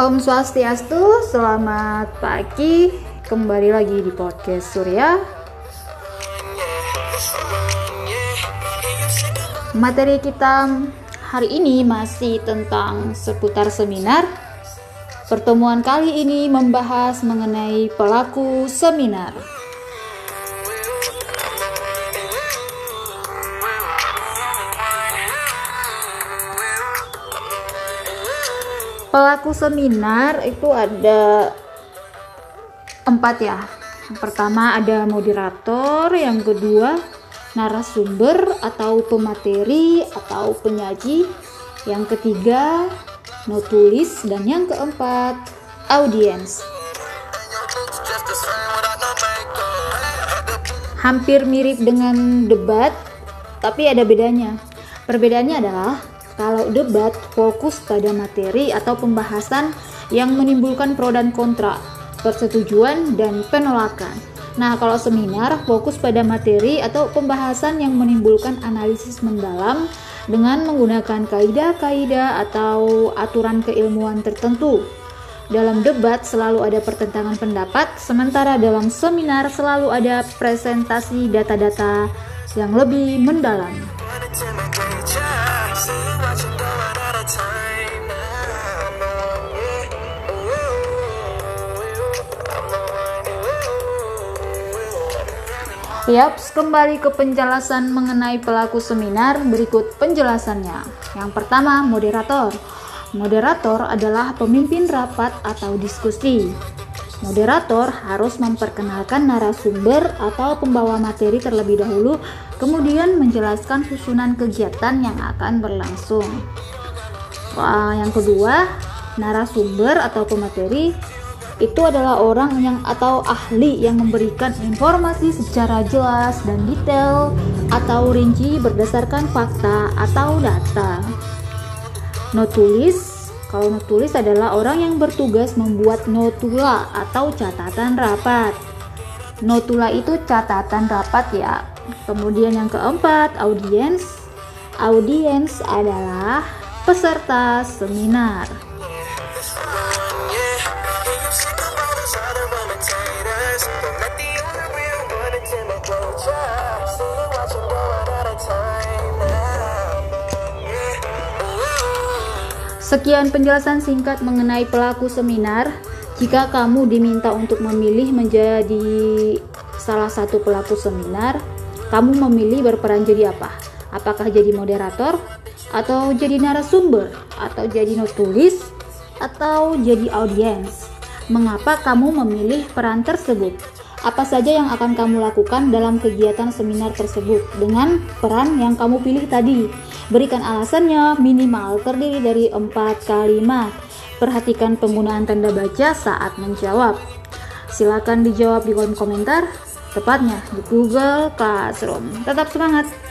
Om Swastiastu, selamat pagi. Kembali lagi di podcast Surya. Materi kita hari ini masih tentang seputar seminar. Pertemuan kali ini membahas mengenai pelaku seminar. Pelaku seminar itu ada empat ya. Yang pertama ada moderator, yang kedua narasumber atau pemateri atau penyaji, yang ketiga notulis dan yang keempat audiens. Hampir mirip dengan debat, tapi ada bedanya. Perbedaannya adalah kalau debat fokus pada materi atau pembahasan yang menimbulkan pro dan kontra, persetujuan dan penolakan. Nah, kalau seminar fokus pada materi atau pembahasan yang menimbulkan analisis mendalam dengan menggunakan kaidah-kaidah atau aturan keilmuan tertentu. Dalam debat selalu ada pertentangan pendapat, sementara dalam seminar selalu ada presentasi data-data yang lebih mendalam. Yaps, kembali ke penjelasan mengenai pelaku seminar, berikut penjelasannya. Yang pertama, moderator. Moderator adalah pemimpin rapat atau diskusi. Moderator harus memperkenalkan narasumber atau pembawa materi terlebih dahulu, kemudian menjelaskan susunan kegiatan yang akan berlangsung. Wah, yang kedua, narasumber atau pemateri itu adalah orang yang atau ahli yang memberikan informasi secara jelas dan detail atau rinci berdasarkan fakta atau data. Notulis kalau notulis adalah orang yang bertugas membuat notula atau catatan rapat. Notula itu catatan rapat ya. Kemudian yang keempat, audiens. Audiens adalah peserta seminar. Sekian penjelasan singkat mengenai pelaku seminar. Jika kamu diminta untuk memilih menjadi salah satu pelaku seminar, kamu memilih berperan jadi apa? Apakah jadi moderator, atau jadi narasumber, atau jadi notulis, atau jadi audiens? Mengapa kamu memilih peran tersebut? Apa saja yang akan kamu lakukan dalam kegiatan seminar tersebut dengan peran yang kamu pilih tadi? Berikan alasannya minimal terdiri dari empat kalimat. Perhatikan penggunaan tanda baca saat menjawab. Silakan dijawab di kolom komentar, tepatnya di Google Classroom. Tetap semangat!